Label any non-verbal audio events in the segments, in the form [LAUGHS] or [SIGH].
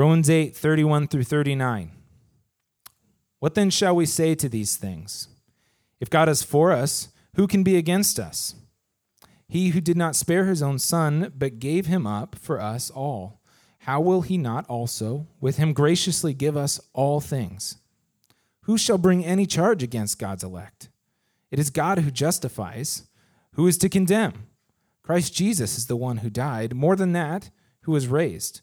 Romans 8, 31 through 39. What then shall we say to these things? If God is for us, who can be against us? He who did not spare his own son, but gave him up for us all, how will he not also with him graciously give us all things? Who shall bring any charge against God's elect? It is God who justifies. Who is to condemn? Christ Jesus is the one who died, more than that, who was raised,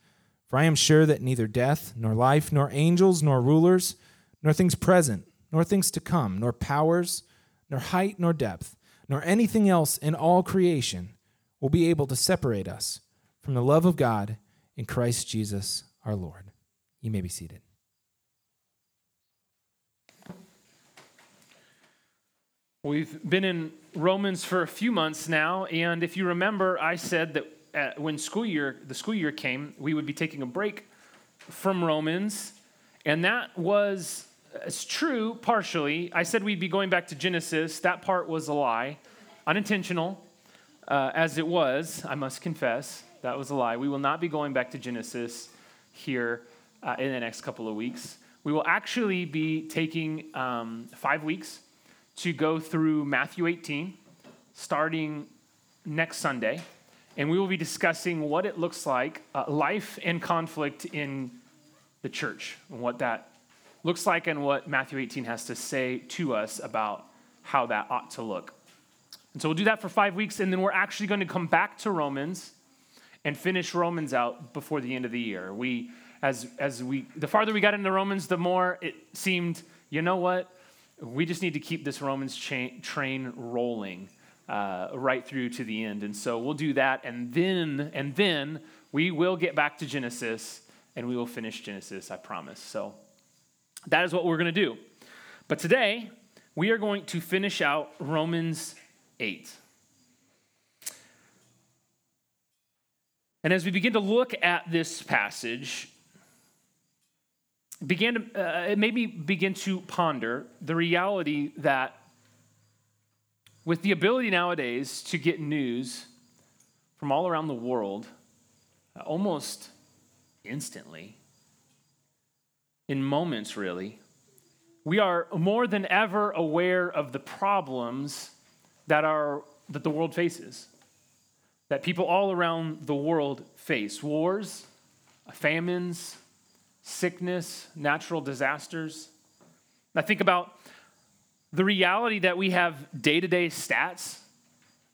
For I am sure that neither death, nor life, nor angels, nor rulers, nor things present, nor things to come, nor powers, nor height, nor depth, nor anything else in all creation will be able to separate us from the love of God in Christ Jesus our Lord. You may be seated. We've been in Romans for a few months now, and if you remember, I said that when school year the school year came, we would be taking a break from Romans, and that was it's true partially. I said we'd be going back to Genesis. That part was a lie, unintentional, uh, as it was. I must confess that was a lie. We will not be going back to Genesis here uh, in the next couple of weeks. We will actually be taking um, five weeks to go through Matthew 18, starting next Sunday. And we will be discussing what it looks like, uh, life and conflict in the church, and what that looks like, and what Matthew 18 has to say to us about how that ought to look. And so we'll do that for five weeks, and then we're actually going to come back to Romans and finish Romans out before the end of the year. We, as, as we, the farther we got into Romans, the more it seemed, you know what? We just need to keep this Romans chain, train rolling uh, right through to the end. And so we'll do that, and then and then we will get back to Genesis, and we will finish Genesis. I promise. So that is what we're going to do. But today we are going to finish out Romans eight. And as we begin to look at this passage, began to, uh, it made me begin to ponder the reality that with the ability nowadays to get news from all around the world uh, almost instantly, in moments really, we are more than ever aware of the problems that, are, that the world faces, that people all around the world face wars, famines, sickness, natural disasters. I think about the reality that we have day to day stats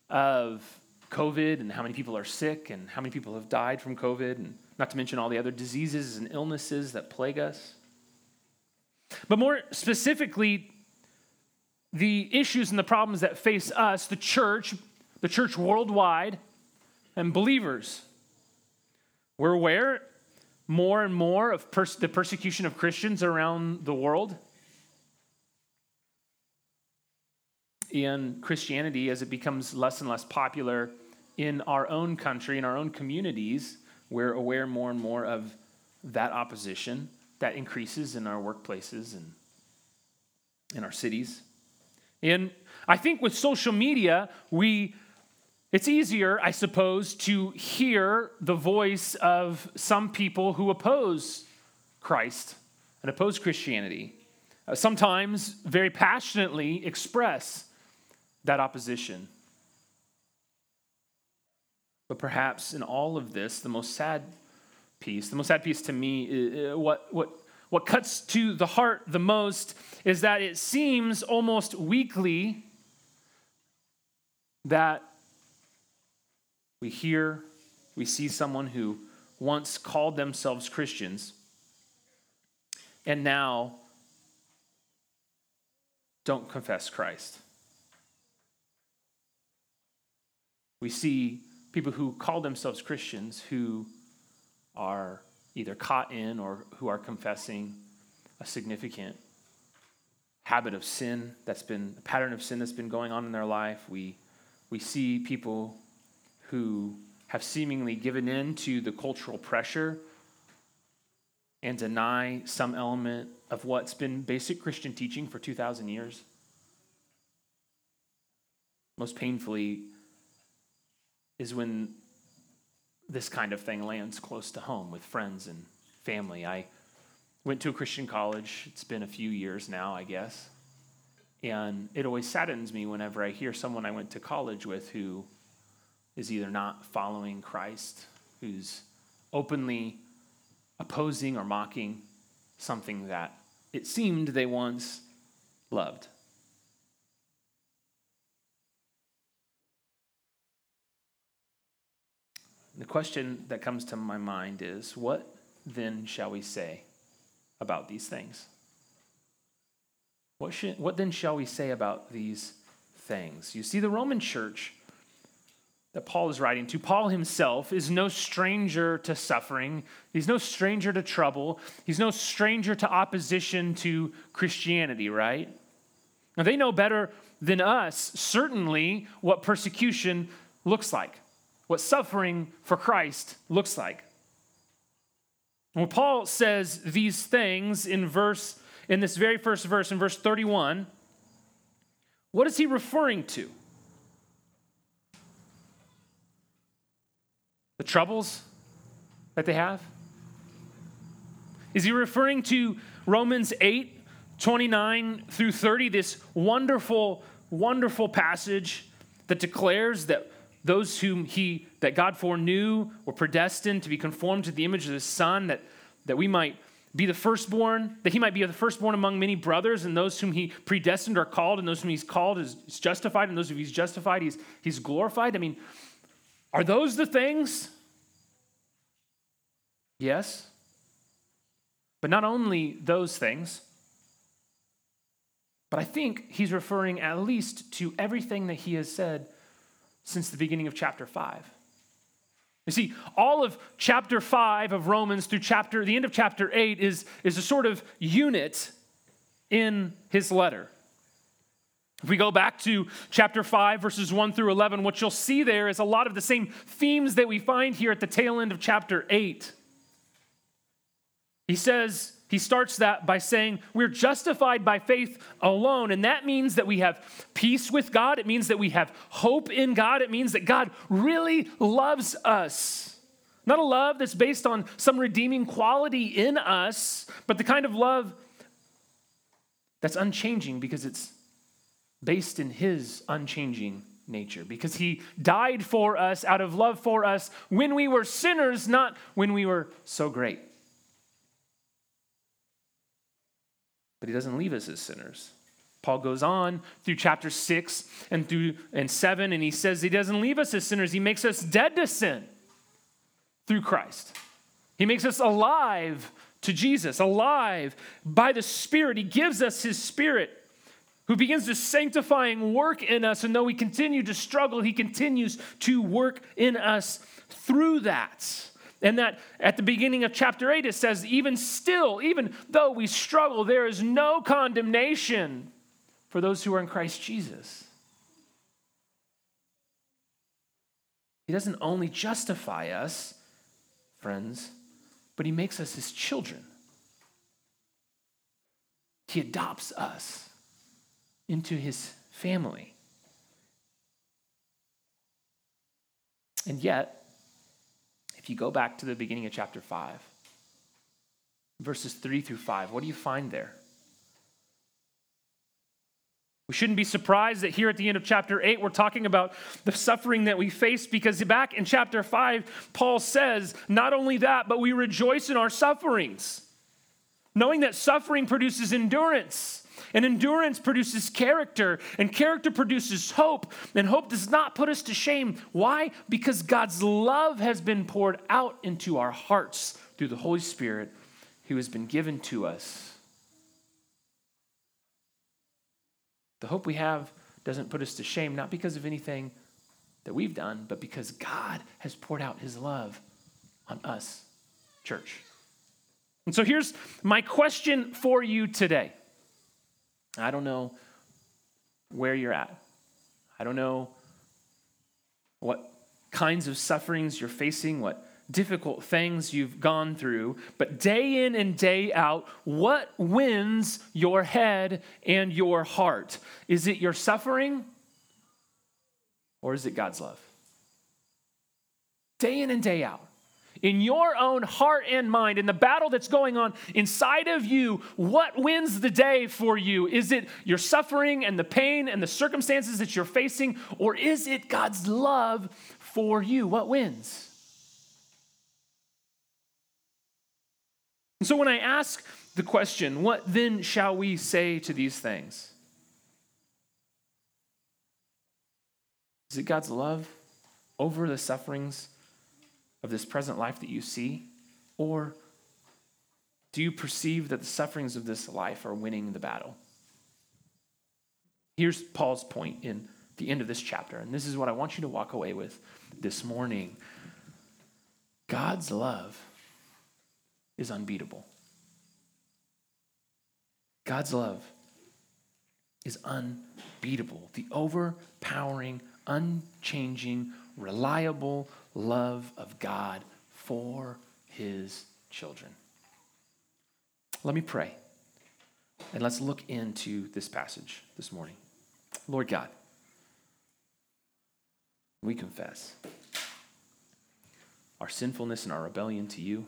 of COVID and how many people are sick and how many people have died from COVID, and not to mention all the other diseases and illnesses that plague us. But more specifically, the issues and the problems that face us, the church, the church worldwide, and believers. We're aware more and more of pers- the persecution of Christians around the world. In Christianity, as it becomes less and less popular in our own country, in our own communities, we're aware more and more of that opposition that increases in our workplaces and in our cities. And I think with social media, we it's easier, I suppose, to hear the voice of some people who oppose Christ and oppose Christianity. Uh, sometimes very passionately express that opposition. But perhaps in all of this, the most sad piece, the most sad piece to me, what, what, what cuts to the heart the most is that it seems almost weekly that we hear, we see someone who once called themselves Christians and now don't confess Christ. We see people who call themselves Christians who are either caught in or who are confessing a significant habit of sin that's been a pattern of sin that's been going on in their life. We, we see people who have seemingly given in to the cultural pressure and deny some element of what's been basic Christian teaching for 2,000 years. Most painfully is when this kind of thing lands close to home with friends and family. I went to a Christian college. It's been a few years now, I guess. And it always saddens me whenever I hear someone I went to college with who is either not following Christ, who's openly opposing or mocking something that it seemed they once loved. The question that comes to my mind is what then shall we say about these things? What, should, what then shall we say about these things? You see, the Roman church that Paul is writing to, Paul himself is no stranger to suffering. He's no stranger to trouble. He's no stranger to opposition to Christianity, right? Now, they know better than us, certainly, what persecution looks like, what suffering for Christ looks like. When Paul says these things in verse in this very first verse in verse 31, what is he referring to? the troubles that they have? Is he referring to Romans 8, 29 through 30, this wonderful, wonderful passage that declares that those whom he, that God foreknew were predestined to be conformed to the image of his son, that, that we might be the firstborn, that he might be the firstborn among many brothers, and those whom he predestined are called, and those whom he's called is, is justified, and those whom he's justified, he's, he's glorified. I mean, are those the things? Yes. But not only those things, but I think he's referring at least to everything that he has said since the beginning of chapter 5. You see, all of chapter 5 of Romans through chapter the end of chapter 8 is, is a sort of unit in his letter. If we go back to chapter 5, verses 1 through 11, what you'll see there is a lot of the same themes that we find here at the tail end of chapter 8. He says, he starts that by saying, We're justified by faith alone. And that means that we have peace with God. It means that we have hope in God. It means that God really loves us. Not a love that's based on some redeeming quality in us, but the kind of love that's unchanging because it's based in his unchanging nature because he died for us out of love for us when we were sinners, not when we were so great. But he doesn't leave us as sinners. Paul goes on through chapter 6 and through and 7 and he says he doesn't leave us as sinners. He makes us dead to sin through Christ. He makes us alive to Jesus, alive by the Spirit. He gives us his Spirit who begins to sanctifying work in us. And though we continue to struggle, he continues to work in us through that. And that at the beginning of chapter 8, it says, even still, even though we struggle, there is no condemnation for those who are in Christ Jesus. He doesn't only justify us, friends, but he makes us his children. He adopts us into his family. And yet, if you go back to the beginning of chapter 5, verses 3 through 5, what do you find there? We shouldn't be surprised that here at the end of chapter 8, we're talking about the suffering that we face because back in chapter 5, Paul says, not only that, but we rejoice in our sufferings, knowing that suffering produces endurance. And endurance produces character, and character produces hope. And hope does not put us to shame. Why? Because God's love has been poured out into our hearts through the Holy Spirit who has been given to us. The hope we have doesn't put us to shame, not because of anything that we've done, but because God has poured out his love on us, church. And so here's my question for you today I don't know where you're at. I don't know what kinds of sufferings you're facing, what difficult things you've gone through, but day in and day out, what wins your head and your heart? Is it your suffering or is it God's love? Day in and day out. In your own heart and mind, in the battle that's going on inside of you, what wins the day for you? Is it your suffering and the pain and the circumstances that you're facing, or is it God's love for you? What wins? And so when I ask the question, what then shall we say to these things? Is it God's love over the sufferings of this present life that you see? Or do you perceive that the sufferings of this life are winning the battle? Here's Paul's point in the end of this chapter, and this is what I want you to walk away with this morning. God's love is unbeatable. God's love is unbeatable. The overpowering, unchanging, reliable love of God for his children. Let me pray. And let's look into this passage this morning. Lord God, we confess our sinfulness and our rebellion to you.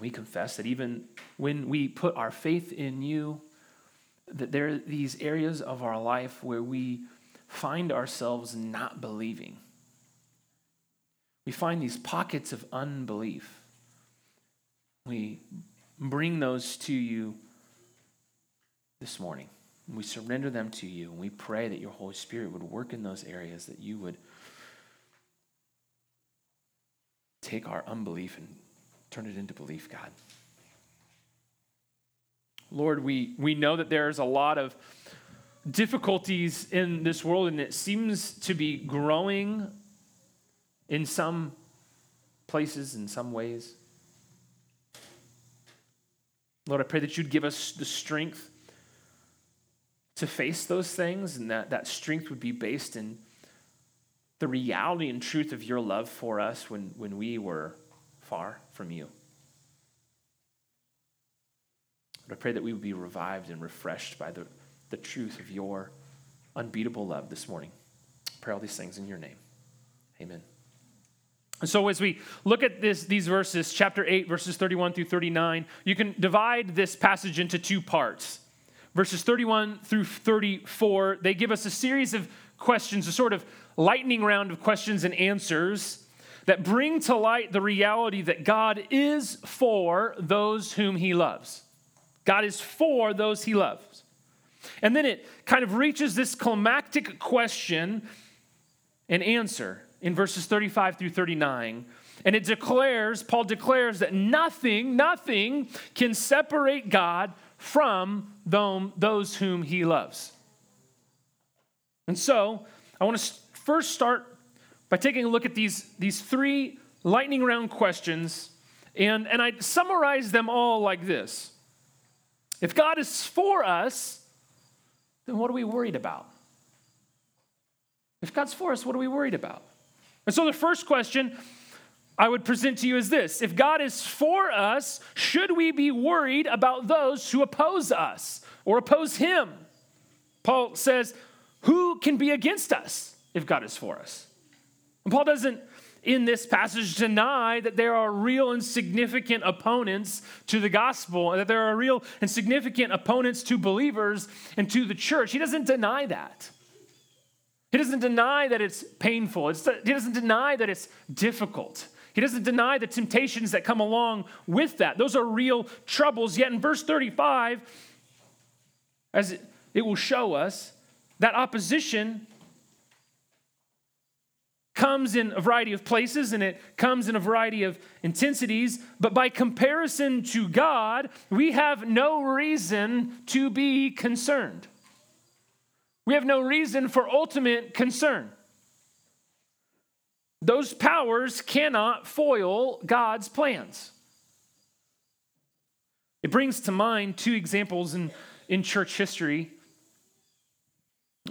We confess that even when we put our faith in you, that there are these areas of our life where we find ourselves not believing. We find these pockets of unbelief. We bring those to you this morning. We surrender them to you, and we pray that your Holy Spirit would work in those areas, that you would take our unbelief and turn it into belief, God. Lord, we, we know that there's a lot of difficulties in this world, and it seems to be growing in some places, in some ways. Lord, I pray that you'd give us the strength to face those things, and that, that strength would be based in the reality and truth of your love for us when, when we were far from you. But I pray that we would be revived and refreshed by the, the truth of your unbeatable love this morning. I pray all these things in your name. Amen. And so, as we look at this, these verses, chapter 8, verses 31 through 39, you can divide this passage into two parts. Verses 31 through 34, they give us a series of questions, a sort of lightning round of questions and answers that bring to light the reality that God is for those whom he loves. God is for those he loves. And then it kind of reaches this climactic question and answer in verses 35 through 39. And it declares, Paul declares that nothing, nothing can separate God from those whom he loves. And so, I want to first start by taking a look at these, these three lightning round questions, and, and I summarize them all like this if God is for us, then what are we worried about? If God's for us, what are we worried about? And so the first question I would present to you is this If God is for us, should we be worried about those who oppose us or oppose Him? Paul says, Who can be against us if God is for us? And Paul doesn't in this passage deny that there are real and significant opponents to the gospel, and that there are real and significant opponents to believers and to the church. He doesn't deny that. He doesn't deny that it's painful. It's, he doesn't deny that it's difficult. He doesn't deny the temptations that come along with that. Those are real troubles. Yet in verse 35, as it, it will show us, that opposition comes in a variety of places and it comes in a variety of intensities, but by comparison to God, we have no reason to be concerned. We have no reason for ultimate concern. Those powers cannot foil God's plans. It brings to mind two examples in, in church history.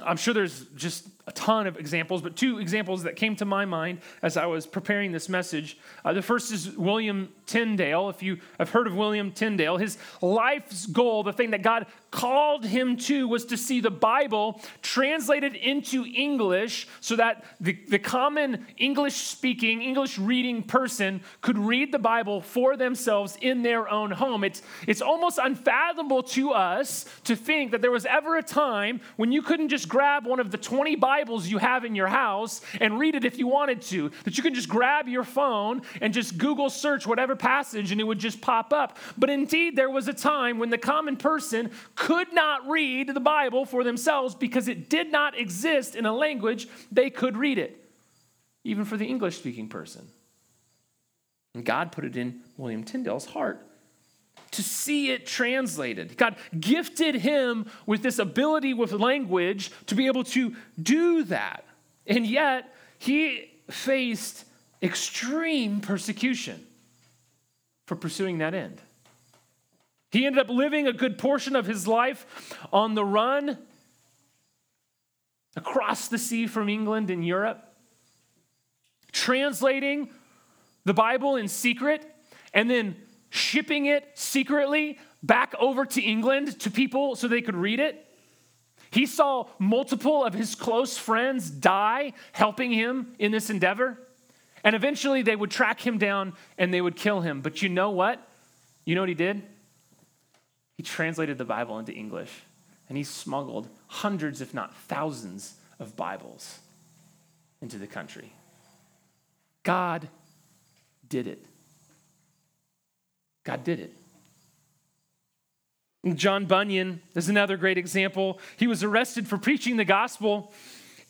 I'm sure there's just a ton of examples, but two examples that came to my mind as I was preparing this message. Uh, the first is William Tyndale. If you have heard of William Tyndale, his life's goal, the thing that God called him to, was to see the Bible translated into English so that the, the common English speaking, English reading person could read the Bible for themselves in their own home. It's, it's almost unfathomable to us to think that there was ever a time when you couldn't just grab one of the 20 Bibles you have in your house and read it if you wanted to. That you can just grab your phone and just Google search whatever passage and it would just pop up. But indeed, there was a time when the common person could not read the Bible for themselves because it did not exist in a language they could read it, even for the English speaking person. And God put it in William Tyndale's heart to see it translated. God gifted him with this ability with language to be able to do that. And yet, he faced extreme persecution for pursuing that end. He ended up living a good portion of his life on the run across the sea from England and Europe, translating the Bible in secret, and then shipping it secretly back over to England to people so they could read it. He saw multiple of his close friends die helping him in this endeavor. And eventually they would track him down and they would kill him. But you know what? You know what he did? He translated the Bible into English and he smuggled hundreds, if not thousands, of Bibles into the country. God did it. God did it. John Bunyan is another great example. He was arrested for preaching the gospel,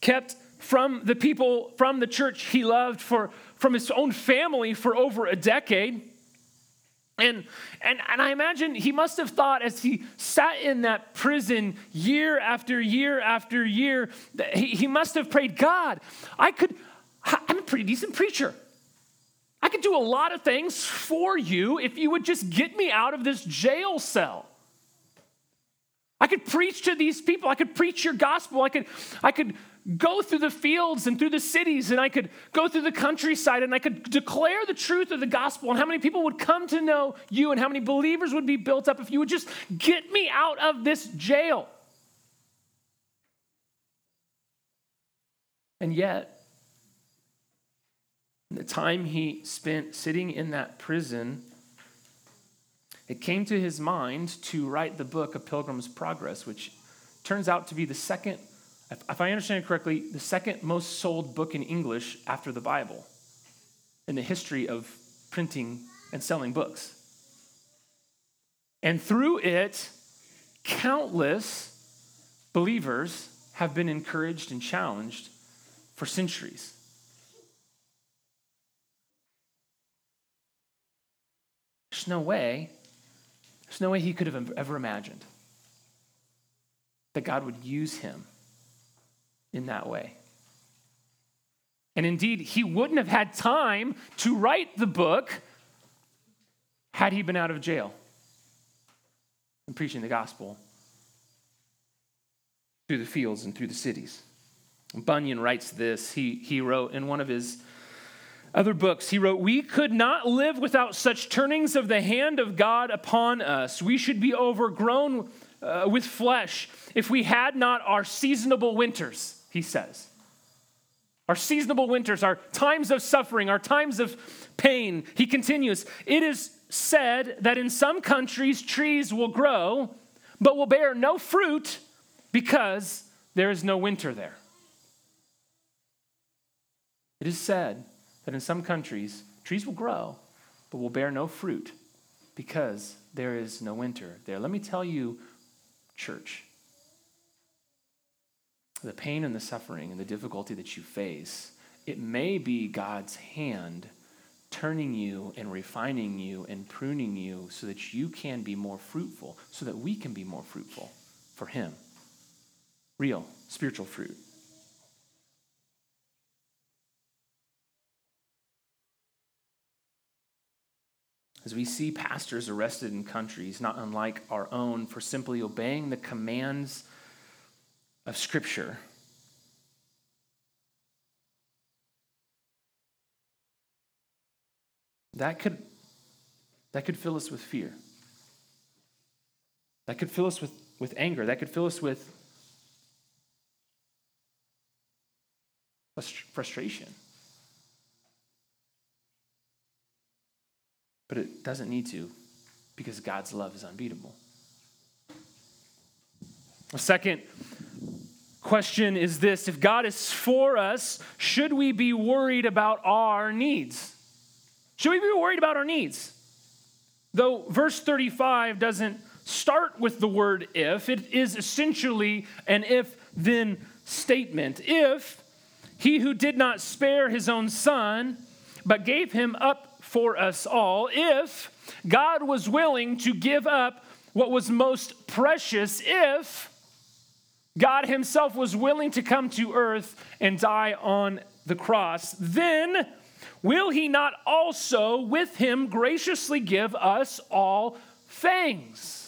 kept from the people, from the church he loved, for, from his own family for over a decade. And, and, and I imagine he must have thought as he sat in that prison year after year after year, that he, he must have prayed, God, I could, I'm a pretty decent preacher. I could do a lot of things for you if you would just get me out of this jail cell. I could preach to these people. I could preach your gospel. I could, I could go through the fields and through the cities, and I could go through the countryside, and I could declare the truth of the gospel, and how many people would come to know you, and how many believers would be built up if you would just get me out of this jail. And yet, the time he spent sitting in that prison, it came to his mind to write the book of Pilgrim's Progress, which turns out to be the second, if I understand it correctly, the second most sold book in English after the Bible in the history of printing and selling books. And through it, countless believers have been encouraged and challenged for centuries. There's no way, there's no way he could have ever imagined that God would use him in that way. And indeed, he wouldn't have had time to write the book had he been out of jail and preaching the gospel through the fields and through the cities. Bunyan writes this. He, he wrote in one of his other books, he wrote, We could not live without such turnings of the hand of God upon us. We should be overgrown uh, with flesh if we had not our seasonable winters, he says. Our seasonable winters, our times of suffering, our times of pain. He continues, It is said that in some countries trees will grow, but will bear no fruit because there is no winter there. It is said that in some countries, trees will grow, but will bear no fruit because there is no winter there. Let me tell you, church, the pain and the suffering and the difficulty that you face, it may be God's hand turning you and refining you and pruning you so that you can be more fruitful, so that we can be more fruitful for Him. Real spiritual fruit. as we see pastors arrested in countries not unlike our own for simply obeying the commands of Scripture. That could, that could fill us with fear. That could fill us with, with anger. That could fill us with frustration. But it doesn't need to because God's love is unbeatable. A second question is this If God is for us, should we be worried about our needs? Should we be worried about our needs? Though verse 35 doesn't start with the word if, it is essentially an if then statement. If he who did not spare his own son, but gave him up for us all, if God was willing to give up what was most precious, if God himself was willing to come to earth and die on the cross, then will he not also with him graciously give us all things?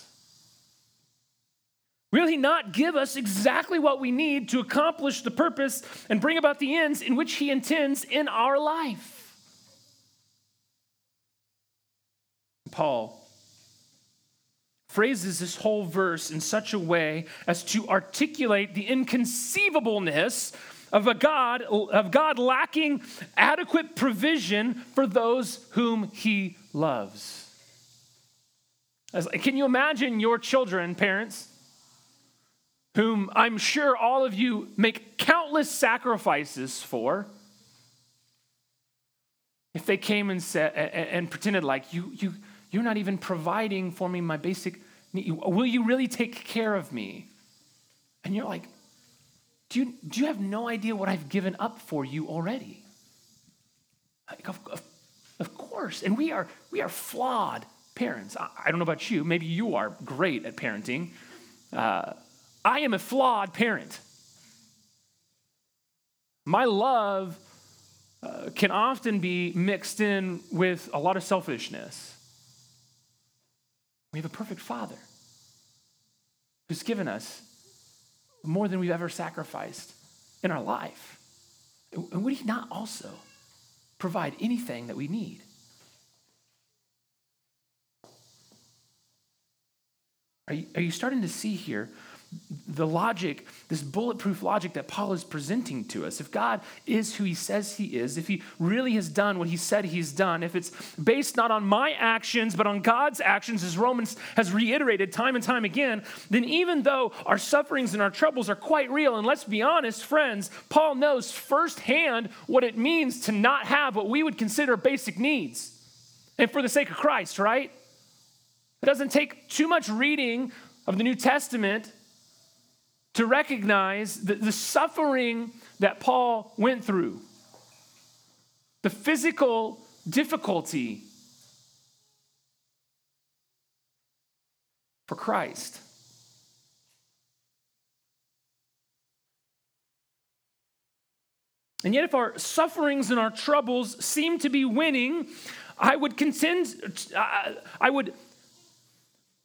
Will He not give us exactly what we need to accomplish the purpose and bring about the ends in which He intends in our life? Paul phrases this whole verse in such a way as to articulate the inconceivableness of a God of God lacking adequate provision for those whom he loves. Can you imagine your children, parents? whom I'm sure all of you make countless sacrifices for, if they came and said and pretended like you you you're not even providing for me my basic will you really take care of me? And you're like, do you, do you have no idea what I've given up for you already? Like, of, of, of course. And we are we are flawed parents. I, I, don't know about you. Maybe you are great at parenting. Uh, I am a flawed parent. My love uh, can often be mixed in with a lot of selfishness. We have a perfect father who's given us more than we've ever sacrificed in our life. And would he not also provide anything that we need? Are you, are you starting to see here the logic, this bulletproof logic that Paul is presenting to us. If God is who he says he is, if he really has done what he said he's done, if it's based not on my actions, but on God's actions, as Romans has reiterated time and time again, then even though our sufferings and our troubles are quite real, and let's be honest, friends, Paul knows firsthand what it means to not have what we would consider basic needs. And for the sake of Christ, right? It doesn't take too much reading of the New Testament to recognize the, the suffering that Paul went through, the physical difficulty for Christ. And yet, if our sufferings and our troubles seem to be winning, I would contend, I would,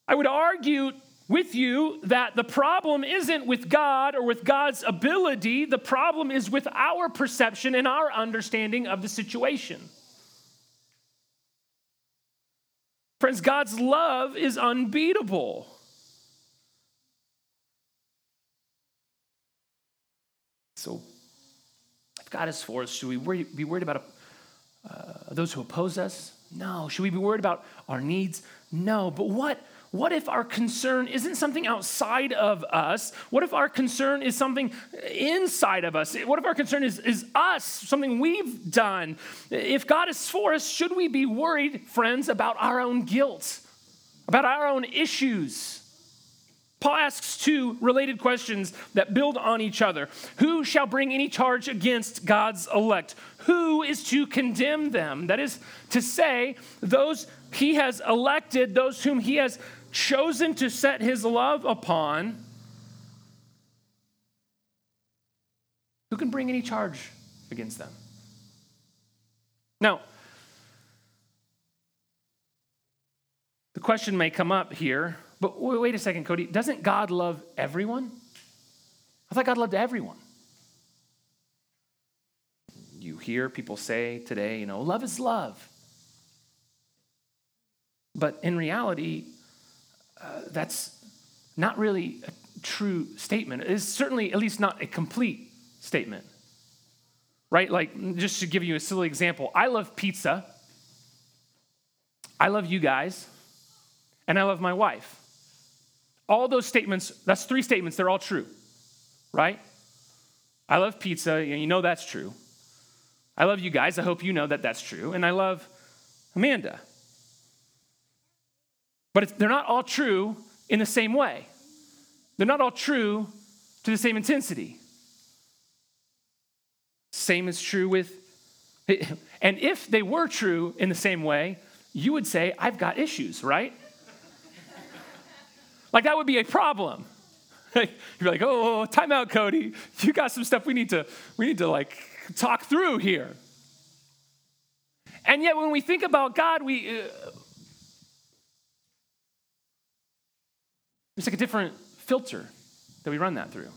I would argue with you that the problem isn't with God or with God's ability, the problem is with our perception and our understanding of the situation. Friends, God's love is unbeatable. So, if God is for us, should we worry, be worried about uh, those who oppose us? No. Should we be worried about our needs? No. But what what if our concern isn't something outside of us? What if our concern is something inside of us? What if our concern is, is us, something we've done? If God is for us, should we be worried, friends, about our own guilt, about our own issues? Paul asks two related questions that build on each other. Who shall bring any charge against God's elect? Who is to condemn them? That is to say, those he has elected, those whom he has chosen to set his love upon, who can bring any charge against them? Now, the question may come up here, but wait a second, Cody. Doesn't God love everyone? I thought God loved everyone. You hear people say today, you know, love is love. But in reality, uh, that's not really a true statement. It's certainly, at least, not a complete statement. Right? Like, just to give you a silly example, I love pizza. I love you guys. And I love my wife. All those statements, that's three statements, they're all true. Right? I love pizza. You know that's true. I love you guys. I hope you know that that's true. And I love Amanda. But they're not all true in the same way. They're not all true to the same intensity. Same is true with, [LAUGHS] and if they were true in the same way, you would say, I've got issues, right? [LAUGHS] like that would be a problem. [LAUGHS] You're like, oh, time out, Cody. You got some stuff we need to, we need to like talk through here. And yet, when we think about God, we, uh, It's like a different filter that we run that through.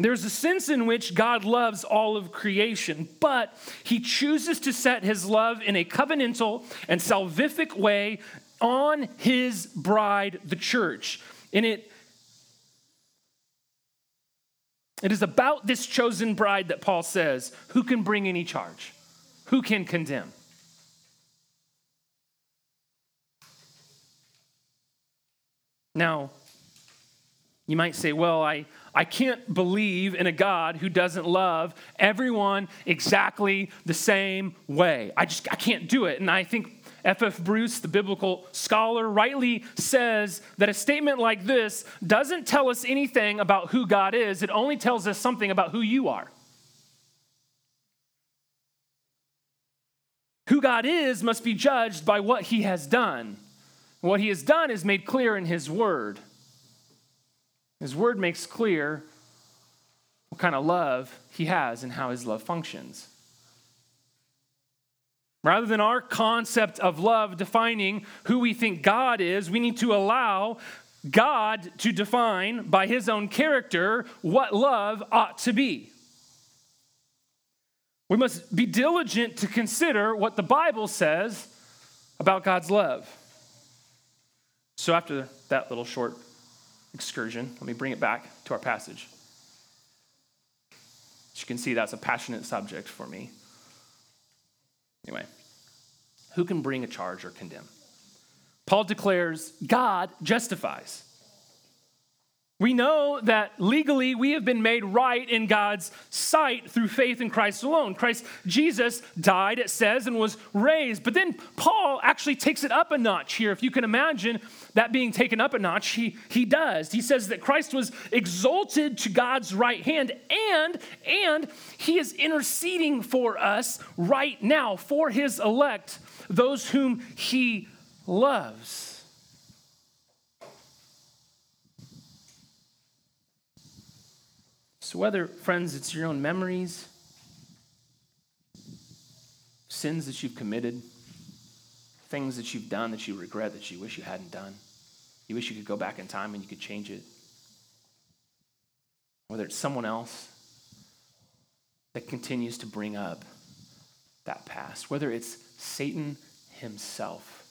There's a sense in which God loves all of creation, but he chooses to set his love in a covenantal and salvific way on his bride, the church. And it, it is about this chosen bride that Paul says who can bring any charge? Who can condemn? Now, you might say, well, I, I can't believe in a God who doesn't love everyone exactly the same way. I just I can't do it. And I think F.F. Bruce, the biblical scholar, rightly says that a statement like this doesn't tell us anything about who God is, it only tells us something about who you are. Who God is must be judged by what he has done. What he has done is made clear in his word. His word makes clear what kind of love he has and how his love functions. Rather than our concept of love defining who we think God is, we need to allow God to define by his own character what love ought to be. We must be diligent to consider what the Bible says about God's love. So, after that little short excursion, let me bring it back to our passage. As you can see, that's a passionate subject for me. Anyway, who can bring a charge or condemn? Paul declares God justifies. We know that legally we have been made right in God's sight through faith in Christ alone. Christ Jesus died, it says, and was raised. But then Paul actually takes it up a notch here. If you can imagine that being taken up a notch, he, he does. He says that Christ was exalted to God's right hand and, and he is interceding for us right now, for his elect, those whom he loves. So, whether, friends, it's your own memories, sins that you've committed, things that you've done that you regret that you wish you hadn't done, you wish you could go back in time and you could change it, whether it's someone else that continues to bring up that past, whether it's Satan himself,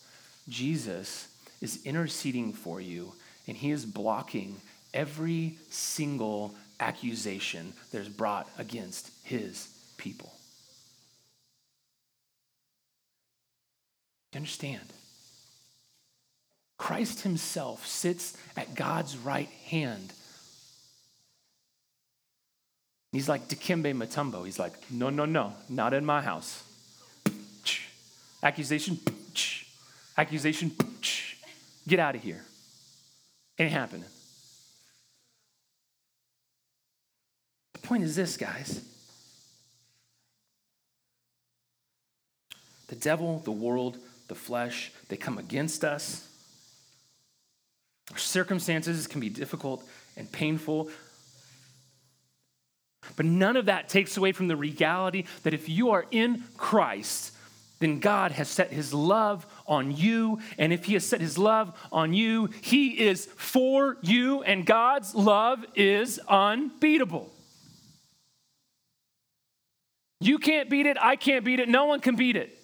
Jesus is interceding for you and he is blocking every single accusation that is brought against his people. You understand? Christ himself sits at God's right hand. He's like Dikembe Mutombo. He's like, no, no, no, not in my house. Accusation, accusation, get out of here. Ain't happening. Point is this, guys. The devil, the world, the flesh, they come against us. Our circumstances can be difficult and painful. But none of that takes away from the reality that if you are in Christ, then God has set his love on you. And if he has set his love on you, he is for you, and God's love is unbeatable. You can't beat it, I can't beat it, no one can beat it.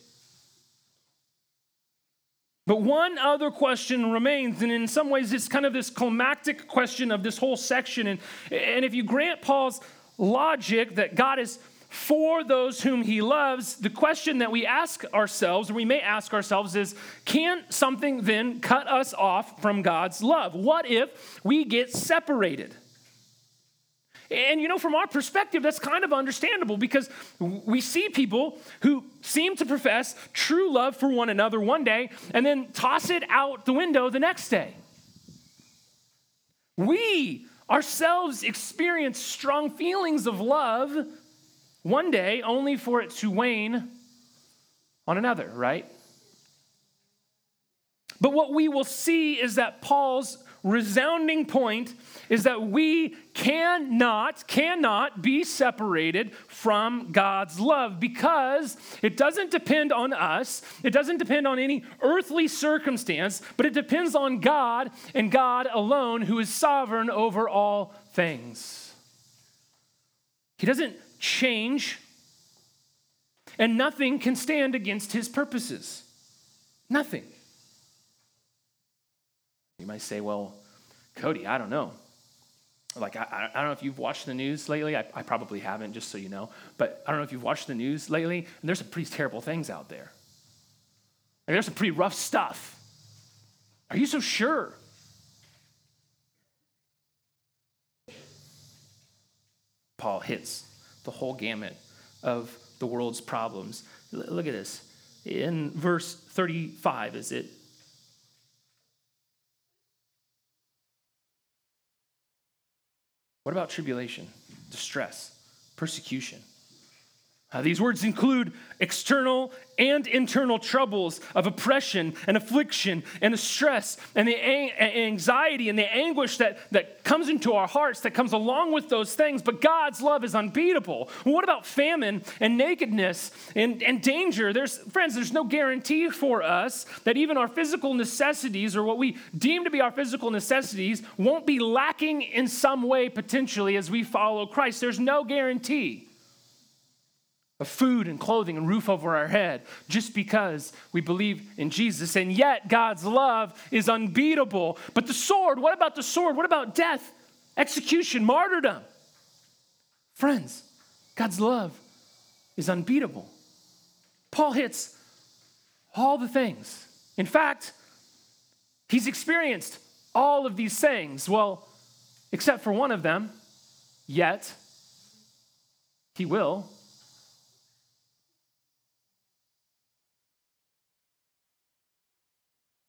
But one other question remains, and in some ways, it's kind of this climactic question of this whole section. And, and if you grant Paul's logic that God is for those whom he loves, the question that we ask ourselves, or we may ask ourselves, is can something then cut us off from God's love? What if we get separated? And you know, from our perspective, that's kind of understandable because we see people who seem to profess true love for one another one day and then toss it out the window the next day. We ourselves experience strong feelings of love one day only for it to wane on another, right? But what we will see is that Paul's resounding point is that we cannot, cannot be separated from God's love because it doesn't depend on us. It doesn't depend on any earthly circumstance, but it depends on God and God alone who is sovereign over all things. He doesn't change, and nothing can stand against his purposes. Nothing. Might say, well, Cody, I don't know. Like, I, I don't know if you've watched the news lately. I, I probably haven't, just so you know. But I don't know if you've watched the news lately, and there's some pretty terrible things out there. Like, there's some pretty rough stuff. Are you so sure? Paul hits the whole gamut of the world's problems. Look at this. In verse 35, is it What about tribulation, distress, persecution? Uh, these words include external and internal troubles of oppression and affliction and the stress and the anxiety and the anguish that, that comes into our hearts that comes along with those things. But God's love is unbeatable. What about famine and nakedness and, and danger? There's, friends, there's no guarantee for us that even our physical necessities or what we deem to be our physical necessities won't be lacking in some way potentially as we follow Christ. There's no guarantee of food and clothing and roof over our head just because we believe in Jesus. And yet, God's love is unbeatable. But the sword, what about the sword? What about death, execution, martyrdom? Friends, God's love is unbeatable. Paul hits all the things. In fact, he's experienced all of these things. Well, except for one of them, yet he will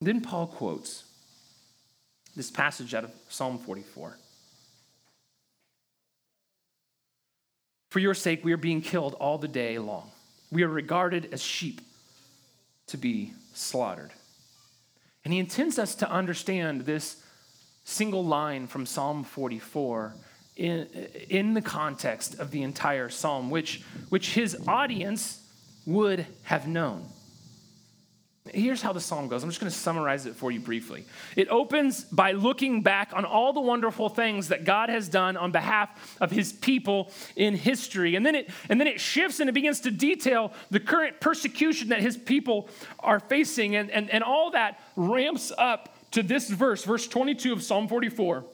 Then Paul quotes this passage out of Psalm 44. For your sake, we are being killed all the day long. We are regarded as sheep to be slaughtered. And he intends us to understand this single line from Psalm 44 in, in the context of the entire psalm, which, which his audience would have known. Here's how the psalm goes. I'm just going to summarize it for you briefly. It opens by looking back on all the wonderful things that God has done on behalf of his people in history. And then it and then it shifts and it begins to detail the current persecution that his people are facing and and, and all that ramps up to this verse, verse 22 of Psalm 44.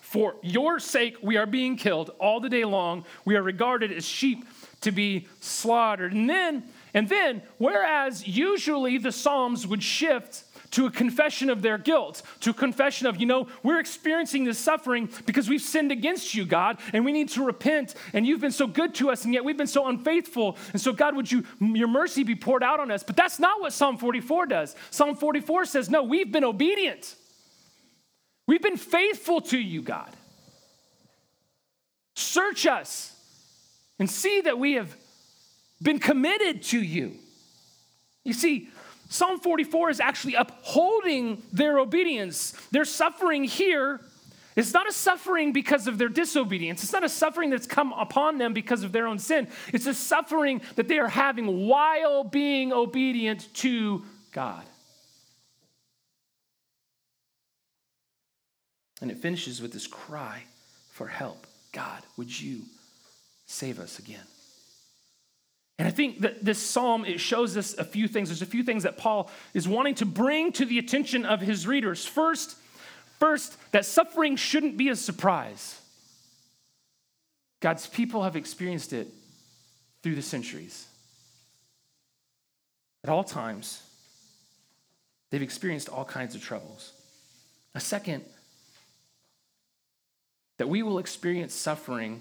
For your sake we are being killed all the day long. We are regarded as sheep to be slaughtered. And then and then, whereas usually the Psalms would shift to a confession of their guilt, to a confession of, you know, we're experiencing this suffering because we've sinned against you, God, and we need to repent, and you've been so good to us, and yet we've been so unfaithful. And so, God, would you, your mercy be poured out on us? But that's not what Psalm 44 does. Psalm 44 says, no, we've been obedient. We've been faithful to you, God. Search us and see that we have been committed to you. You see, Psalm 44 is actually upholding their obedience. Their suffering here It's not a suffering because of their disobedience. It's not a suffering that's come upon them because of their own sin. It's a suffering that they are having while being obedient to God. And it finishes with this cry for help God, would you save us again? And I think that this psalm it shows us a few things. There's a few things that Paul is wanting to bring to the attention of his readers. First, first that suffering shouldn't be a surprise. God's people have experienced it through the centuries. At all times, they've experienced all kinds of troubles. A second, that we will experience suffering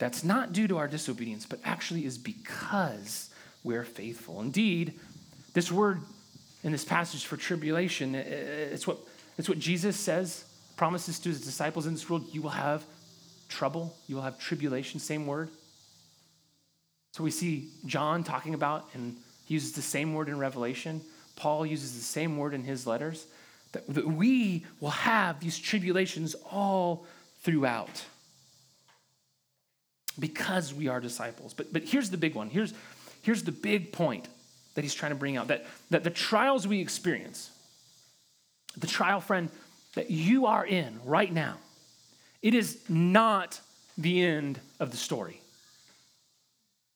that's not due to our disobedience, but actually is because we're faithful. Indeed, this word in this passage for tribulation, it's what, it's what Jesus says, promises to his disciples in this world you will have trouble, you will have tribulation, same word. So we see John talking about, and he uses the same word in Revelation. Paul uses the same word in his letters, that, that we will have these tribulations all throughout because we are disciples. But, but here's the big one. Here's, here's the big point that he's trying to bring out that, that the trials we experience, the trial, friend, that you are in right now, it is not the end of the story.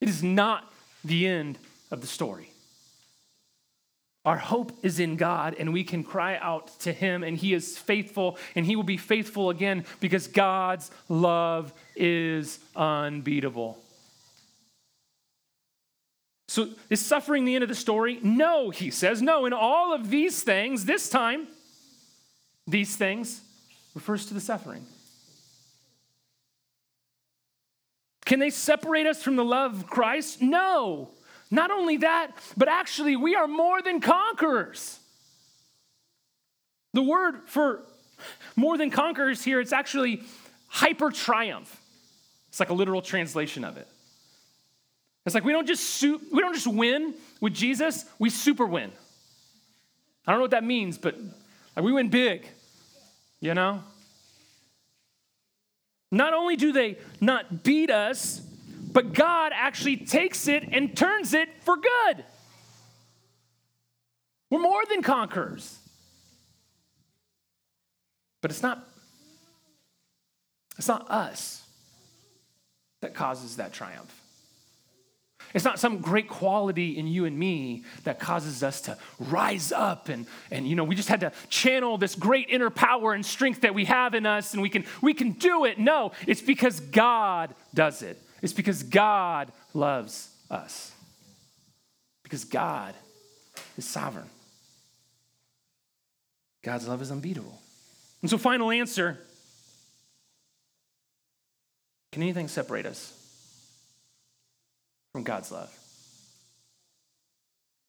It is not the end of the story. Our hope is in God, and we can cry out to Him, and He is faithful, and He will be faithful again because God's love is unbeatable. So, is suffering the end of the story? No, he says. No, in all of these things, this time, these things refers to the suffering. Can they separate us from the love of Christ? No. Not only that, but actually, we are more than conquerors. The word for more than conquerors here, it's actually hyper triumph. It's like a literal translation of it. It's like we don't just su- we don't just win with Jesus, we super win. I don't know what that means, but like we win big. You know? Not only do they not beat us, but God actually takes it and turns it for good. We're more than conquerors. But it's not it's not us that causes that triumph. It's not some great quality in you and me that causes us to rise up and, and you know, we just had to channel this great inner power and strength that we have in us and we can we can do it. No, it's because God does it. It's because God loves us. Because God is sovereign. God's love is unbeatable. And so, final answer can anything separate us from God's love?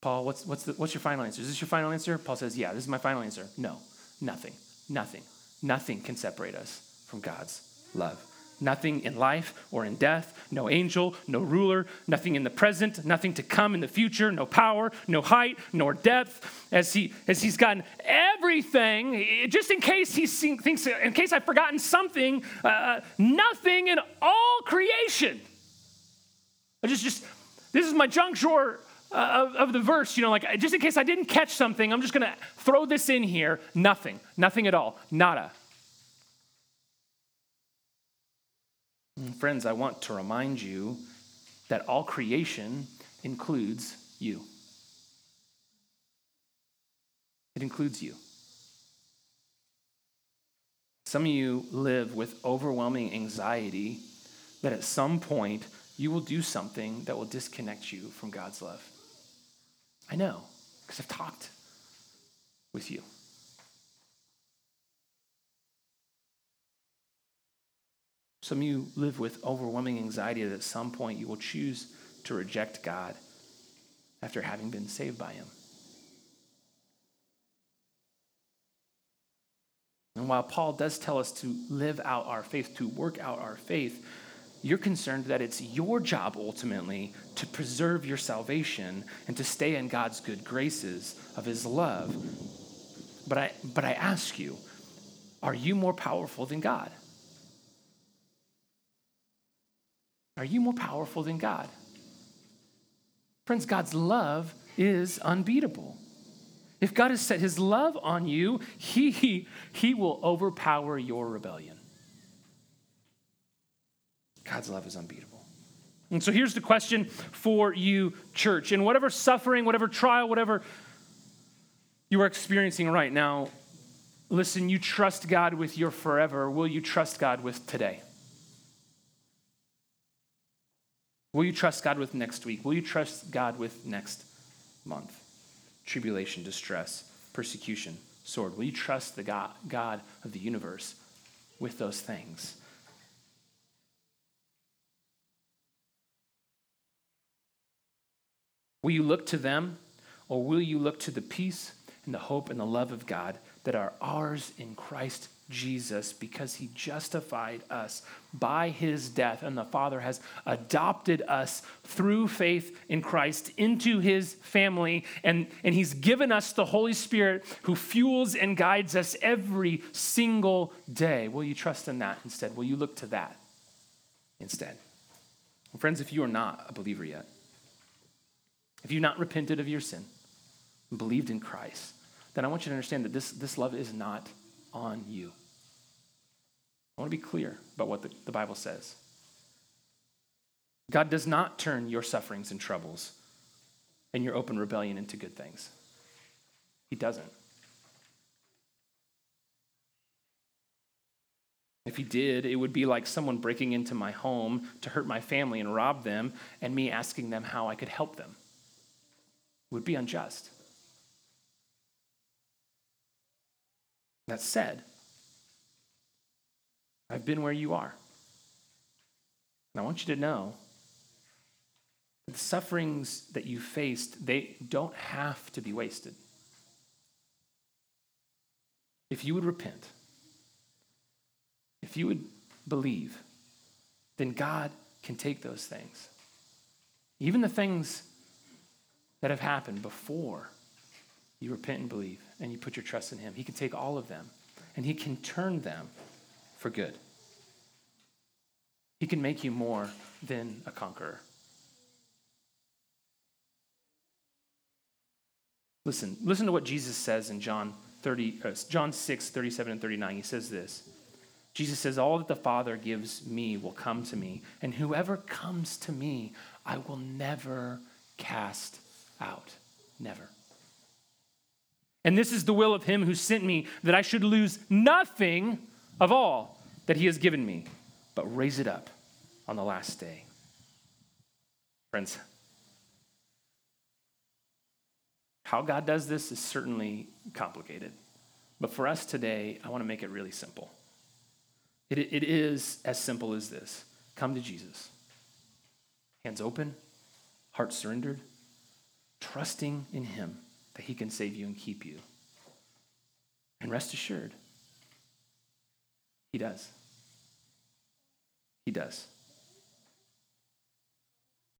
Paul, what's, what's, the, what's your final answer? Is this your final answer? Paul says, Yeah, this is my final answer. No, nothing, nothing, nothing can separate us from God's love. Nothing in life or in death, no angel, no ruler, nothing in the present, nothing to come in the future, no power, no height, nor depth. As he as he's gotten everything, just in case he thinks, in case I've forgotten something, uh, nothing in all creation. I just just this is my junk drawer uh, of, of the verse, you know, like just in case I didn't catch something, I'm just gonna throw this in here. Nothing, nothing at all, nada. Friends, I want to remind you that all creation includes you. It includes you. Some of you live with overwhelming anxiety that at some point you will do something that will disconnect you from God's love. I know, because I've talked with you. Some of you live with overwhelming anxiety that at some point you will choose to reject God after having been saved by Him. And while Paul does tell us to live out our faith, to work out our faith, you're concerned that it's your job ultimately to preserve your salvation and to stay in God's good graces of His love. But I, but I ask you, Are you more powerful than God? Are you more powerful than God? Friends, God's love is unbeatable. If God has set his love on you, he, he he will overpower your rebellion. God's love is unbeatable. And so here's the question for you, church. In whatever suffering, whatever trial, whatever you are experiencing right now, listen, you trust God with your forever. Will you trust God with today? Will you trust God with next week? Will you trust God with next month? Tribulation, distress, persecution, sword. Will you trust the God, God of the universe with those things? Will you look to them or will you look to the peace and the hope and the love of God that are ours in Christ Jesus because he justified us by his death, and the Father has adopted us through faith in Christ into his family, and, and he's given us the Holy Spirit who fuels and guides us every single day. Will you trust in that instead? Will you look to that instead? friends, if you are not a believer yet, if you've not repented of your sin, believed in Christ, then I want you to understand that this, this love is not on you. I want to be clear about what the, the Bible says. God does not turn your sufferings and troubles and your open rebellion into good things. He doesn't. If he did, it would be like someone breaking into my home to hurt my family and rob them, and me asking them how I could help them. It would be unjust. That said, I've been where you are. And I want you to know the sufferings that you faced, they don't have to be wasted. If you would repent, if you would believe, then God can take those things. Even the things that have happened before you repent and believe and you put your trust in Him. He can take all of them and He can turn them for good. He can make you more than a conqueror. Listen, listen to what Jesus says in John 30, uh, John 6, 37 and 39. He says this. Jesus says, All that the Father gives me will come to me, and whoever comes to me, I will never cast out. Never. And this is the will of him who sent me, that I should lose nothing of all that he has given me, but raise it up on the last day. Friends, how God does this is certainly complicated. But for us today, I want to make it really simple. It, it is as simple as this come to Jesus, hands open, heart surrendered, trusting in him that He can save you and keep you. And rest assured, He does. He does.